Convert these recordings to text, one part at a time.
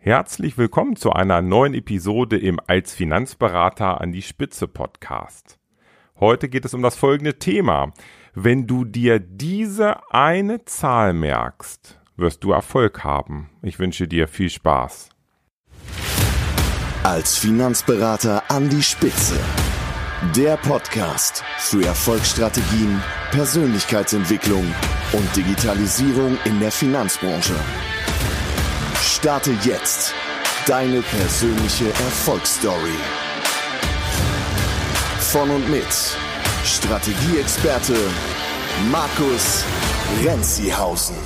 Herzlich willkommen zu einer neuen Episode im Als Finanzberater an die Spitze Podcast. Heute geht es um das folgende Thema. Wenn du dir diese eine Zahl merkst, wirst du Erfolg haben. Ich wünsche dir viel Spaß. Als Finanzberater an die Spitze. Der Podcast für Erfolgsstrategien, Persönlichkeitsentwicklung und Digitalisierung in der Finanzbranche. Starte jetzt deine persönliche Erfolgsstory. Von und mit Strategieexperte Markus Renzihausen.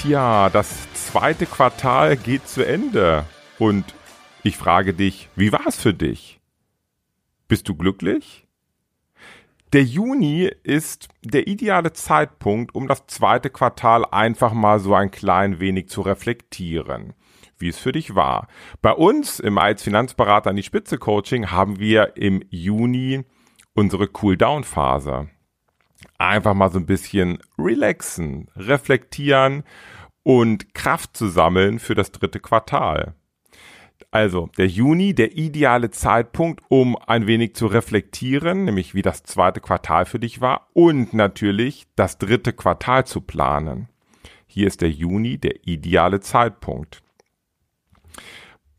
Tja, das zweite Quartal geht zu Ende und ich frage dich, wie war es für dich? Bist du glücklich? Der Juni ist der ideale Zeitpunkt, um das zweite Quartal einfach mal so ein klein wenig zu reflektieren, wie es für dich war. Bei uns im als Finanzberater an die Spitze Coaching haben wir im Juni unsere Cool-Down-Phase. Einfach mal so ein bisschen relaxen, reflektieren und Kraft zu sammeln für das dritte Quartal. Also der Juni, der ideale Zeitpunkt, um ein wenig zu reflektieren, nämlich wie das zweite Quartal für dich war und natürlich das dritte Quartal zu planen. Hier ist der Juni der ideale Zeitpunkt.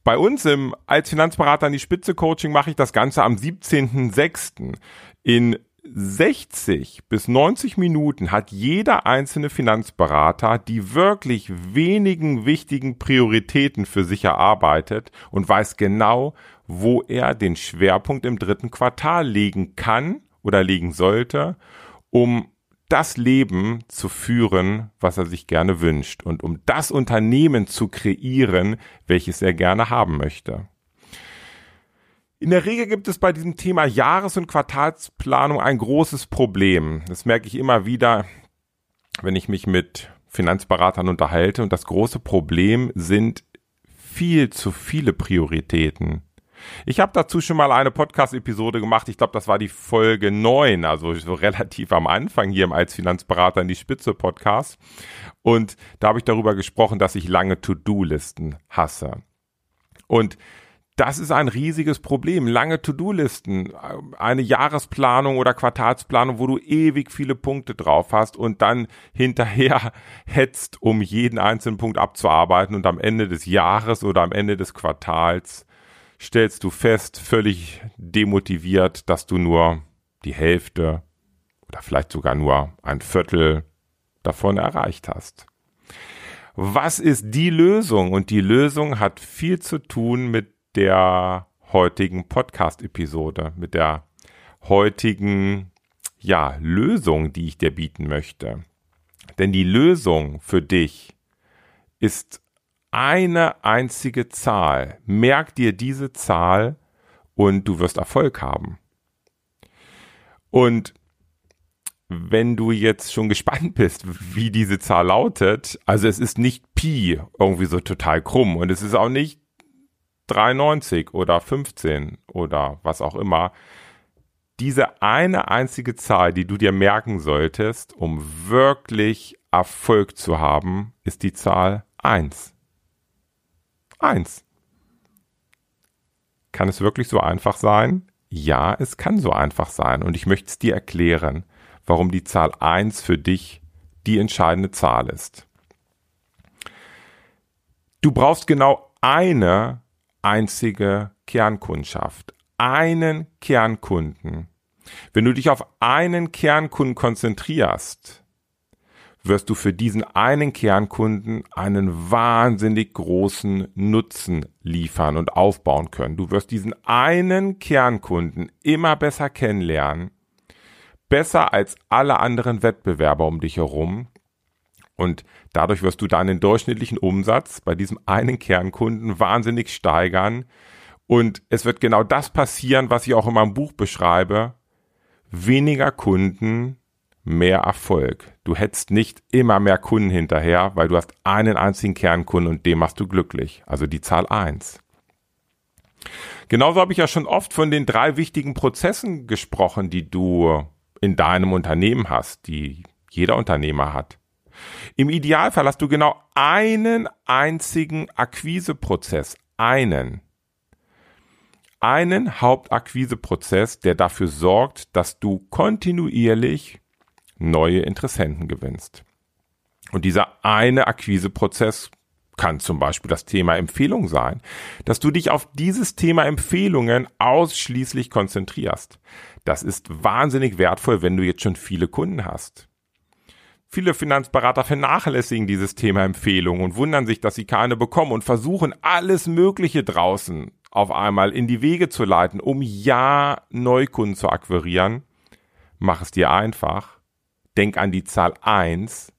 Bei uns im als Finanzberater an die Spitze Coaching mache ich das Ganze am 17.06. In 60 bis 90 Minuten hat jeder einzelne Finanzberater die wirklich wenigen wichtigen Prioritäten für sich erarbeitet und weiß genau, wo er den Schwerpunkt im dritten Quartal legen kann oder legen sollte, um das Leben zu führen, was er sich gerne wünscht und um das Unternehmen zu kreieren, welches er gerne haben möchte. In der Regel gibt es bei diesem Thema Jahres- und Quartalsplanung ein großes Problem. Das merke ich immer wieder, wenn ich mich mit Finanzberatern unterhalte. Und das große Problem sind viel zu viele Prioritäten. Ich habe dazu schon mal eine Podcast-Episode gemacht. Ich glaube, das war die Folge 9, also so relativ am Anfang hier im Als Finanzberater in die Spitze Podcast. Und da habe ich darüber gesprochen, dass ich lange To-Do-Listen hasse. Und das ist ein riesiges Problem. Lange To-Do-Listen, eine Jahresplanung oder Quartalsplanung, wo du ewig viele Punkte drauf hast und dann hinterher hetzt, um jeden einzelnen Punkt abzuarbeiten und am Ende des Jahres oder am Ende des Quartals stellst du fest, völlig demotiviert, dass du nur die Hälfte oder vielleicht sogar nur ein Viertel davon erreicht hast. Was ist die Lösung? Und die Lösung hat viel zu tun mit der heutigen Podcast-Episode, mit der heutigen ja, Lösung, die ich dir bieten möchte. Denn die Lösung für dich ist eine einzige Zahl. Merk dir diese Zahl und du wirst Erfolg haben. Und wenn du jetzt schon gespannt bist, wie diese Zahl lautet, also es ist nicht Pi irgendwie so total krumm und es ist auch nicht 3,90 oder 15 oder was auch immer. Diese eine einzige Zahl, die du dir merken solltest, um wirklich Erfolg zu haben, ist die Zahl 1. 1. Kann es wirklich so einfach sein? Ja, es kann so einfach sein. Und ich möchte es dir erklären, warum die Zahl 1 für dich die entscheidende Zahl ist. Du brauchst genau eine einzige Kernkundschaft, einen Kernkunden. Wenn du dich auf einen Kernkunden konzentrierst, wirst du für diesen einen Kernkunden einen wahnsinnig großen Nutzen liefern und aufbauen können. Du wirst diesen einen Kernkunden immer besser kennenlernen, besser als alle anderen Wettbewerber um dich herum und dadurch wirst du deinen durchschnittlichen Umsatz bei diesem einen Kernkunden wahnsinnig steigern. Und es wird genau das passieren, was ich auch in meinem Buch beschreibe. Weniger Kunden, mehr Erfolg. Du hättest nicht immer mehr Kunden hinterher, weil du hast einen einzigen Kernkunden und dem machst du glücklich. Also die Zahl eins. Genauso habe ich ja schon oft von den drei wichtigen Prozessen gesprochen, die du in deinem Unternehmen hast, die jeder Unternehmer hat. Im Idealfall hast du genau einen einzigen Akquiseprozess, einen. Einen Hauptakquiseprozess, der dafür sorgt, dass du kontinuierlich neue Interessenten gewinnst. Und dieser eine Akquiseprozess kann zum Beispiel das Thema Empfehlung sein, dass du dich auf dieses Thema Empfehlungen ausschließlich konzentrierst. Das ist wahnsinnig wertvoll, wenn du jetzt schon viele Kunden hast. Viele Finanzberater vernachlässigen dieses Thema Empfehlung und wundern sich, dass sie keine bekommen und versuchen alles Mögliche draußen auf einmal in die Wege zu leiten, um ja Neukunden zu akquirieren. Mach es dir einfach. Denk an die Zahl eins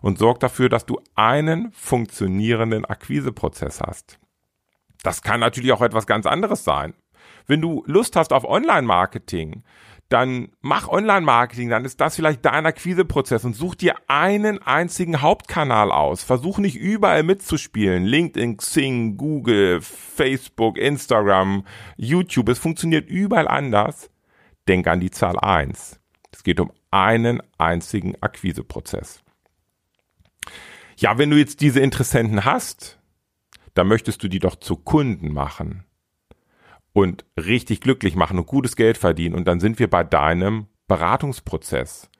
und sorg dafür, dass du einen funktionierenden Akquiseprozess hast. Das kann natürlich auch etwas ganz anderes sein. Wenn du Lust hast auf Online-Marketing, dann mach Online-Marketing, dann ist das vielleicht dein Akquiseprozess und such dir einen einzigen Hauptkanal aus. Versuch nicht überall mitzuspielen. LinkedIn, Xing, Google, Facebook, Instagram, YouTube. Es funktioniert überall anders. Denk an die Zahl eins. Es geht um einen einzigen Akquiseprozess. Ja, wenn du jetzt diese Interessenten hast, dann möchtest du die doch zu Kunden machen und richtig glücklich machen und gutes Geld verdienen. Und dann sind wir bei deinem Beratungsprozess.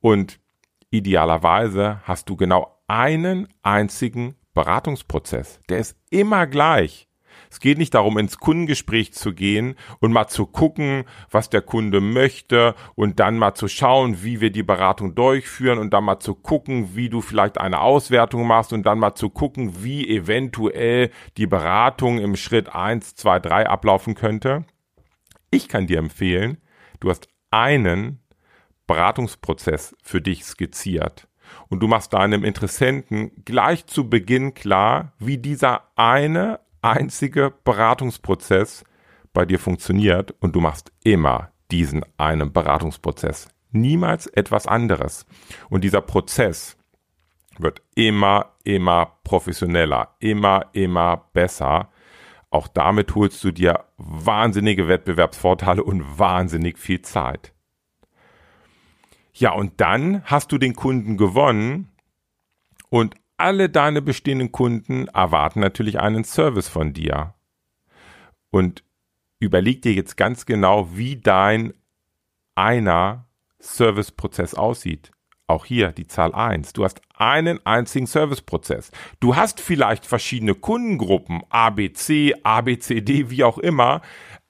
Und idealerweise hast du genau einen einzigen Beratungsprozess. Der ist immer gleich. Es geht nicht darum, ins Kundengespräch zu gehen und mal zu gucken, was der Kunde möchte und dann mal zu schauen, wie wir die Beratung durchführen und dann mal zu gucken, wie du vielleicht eine Auswertung machst und dann mal zu gucken, wie eventuell die Beratung im Schritt eins, zwei, drei ablaufen könnte. Ich kann dir empfehlen, du hast einen Beratungsprozess für dich skizziert und du machst deinem Interessenten gleich zu Beginn klar, wie dieser eine einzige Beratungsprozess bei dir funktioniert und du machst immer diesen einen Beratungsprozess. Niemals etwas anderes. Und dieser Prozess wird immer, immer professioneller, immer, immer besser. Auch damit holst du dir wahnsinnige Wettbewerbsvorteile und wahnsinnig viel Zeit. Ja, und dann hast du den Kunden gewonnen und alle deine bestehenden Kunden erwarten natürlich einen Service von dir. Und überleg dir jetzt ganz genau, wie dein einer Serviceprozess aussieht. Auch hier die Zahl eins. Du hast einen einzigen Serviceprozess. Du hast vielleicht verschiedene Kundengruppen, ABC, ABCD, wie auch immer,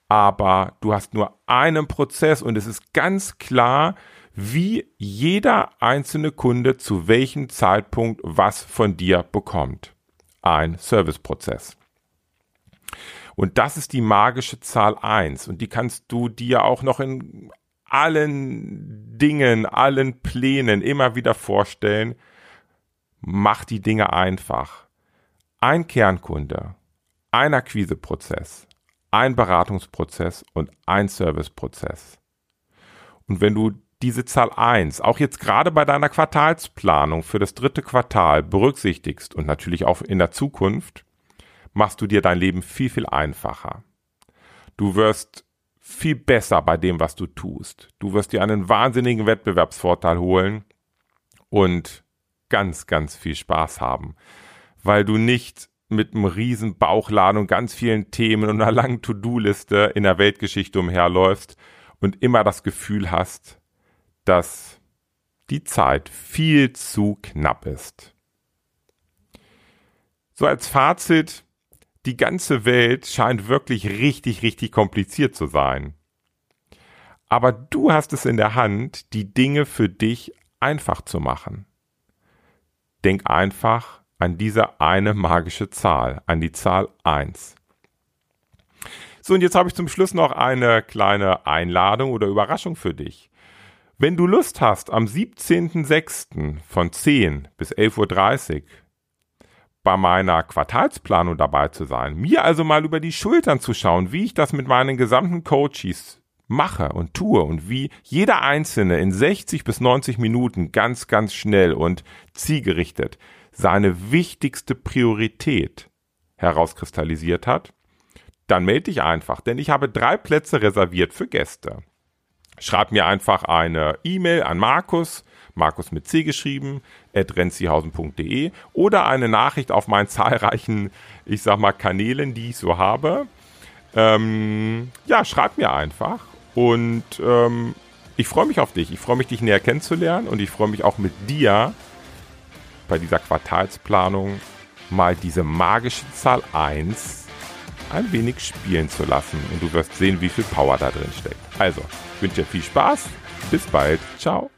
aber du hast nur einen Prozess und es ist ganz klar, wie jeder einzelne Kunde zu welchem Zeitpunkt was von dir bekommt. Ein Serviceprozess. Und das ist die magische Zahl eins Und die kannst du dir auch noch in allen Dingen, allen Plänen immer wieder vorstellen. Mach die Dinge einfach. Ein Kernkunde, ein Akquiseprozess, ein Beratungsprozess und ein Serviceprozess. Und wenn du diese Zahl 1 auch jetzt gerade bei deiner Quartalsplanung für das dritte Quartal berücksichtigst und natürlich auch in der Zukunft, machst du dir dein Leben viel, viel einfacher. Du wirst viel besser bei dem, was du tust. Du wirst dir einen wahnsinnigen Wettbewerbsvorteil holen und ganz, ganz viel Spaß haben, weil du nicht mit einem riesen Bauchladen und ganz vielen Themen und einer langen To-Do-Liste in der Weltgeschichte umherläufst und immer das Gefühl hast, dass die Zeit viel zu knapp ist. So als Fazit, die ganze Welt scheint wirklich richtig, richtig kompliziert zu sein. Aber du hast es in der Hand, die Dinge für dich einfach zu machen. Denk einfach an diese eine magische Zahl, an die Zahl 1. So, und jetzt habe ich zum Schluss noch eine kleine Einladung oder Überraschung für dich. Wenn du Lust hast, am 17.06. von 10 bis 11.30 Uhr bei meiner Quartalsplanung dabei zu sein, mir also mal über die Schultern zu schauen, wie ich das mit meinen gesamten Coaches mache und tue und wie jeder Einzelne in 60 bis 90 Minuten ganz, ganz schnell und zielgerichtet seine wichtigste Priorität herauskristallisiert hat, dann melde dich einfach, denn ich habe drei Plätze reserviert für Gäste. Schreib mir einfach eine E-Mail an Markus, Markus mit C geschrieben, at renzihausen.de oder eine Nachricht auf meinen zahlreichen, ich sag mal, Kanälen, die ich so habe. Ähm, ja, schreib mir einfach und ähm, ich freue mich auf dich. Ich freue mich, dich näher kennenzulernen und ich freue mich auch mit dir bei dieser Quartalsplanung mal diese magische Zahl 1 ein wenig spielen zu lassen und du wirst sehen, wie viel Power da drin steckt. Also, wünsche dir viel Spaß. Bis bald. Ciao.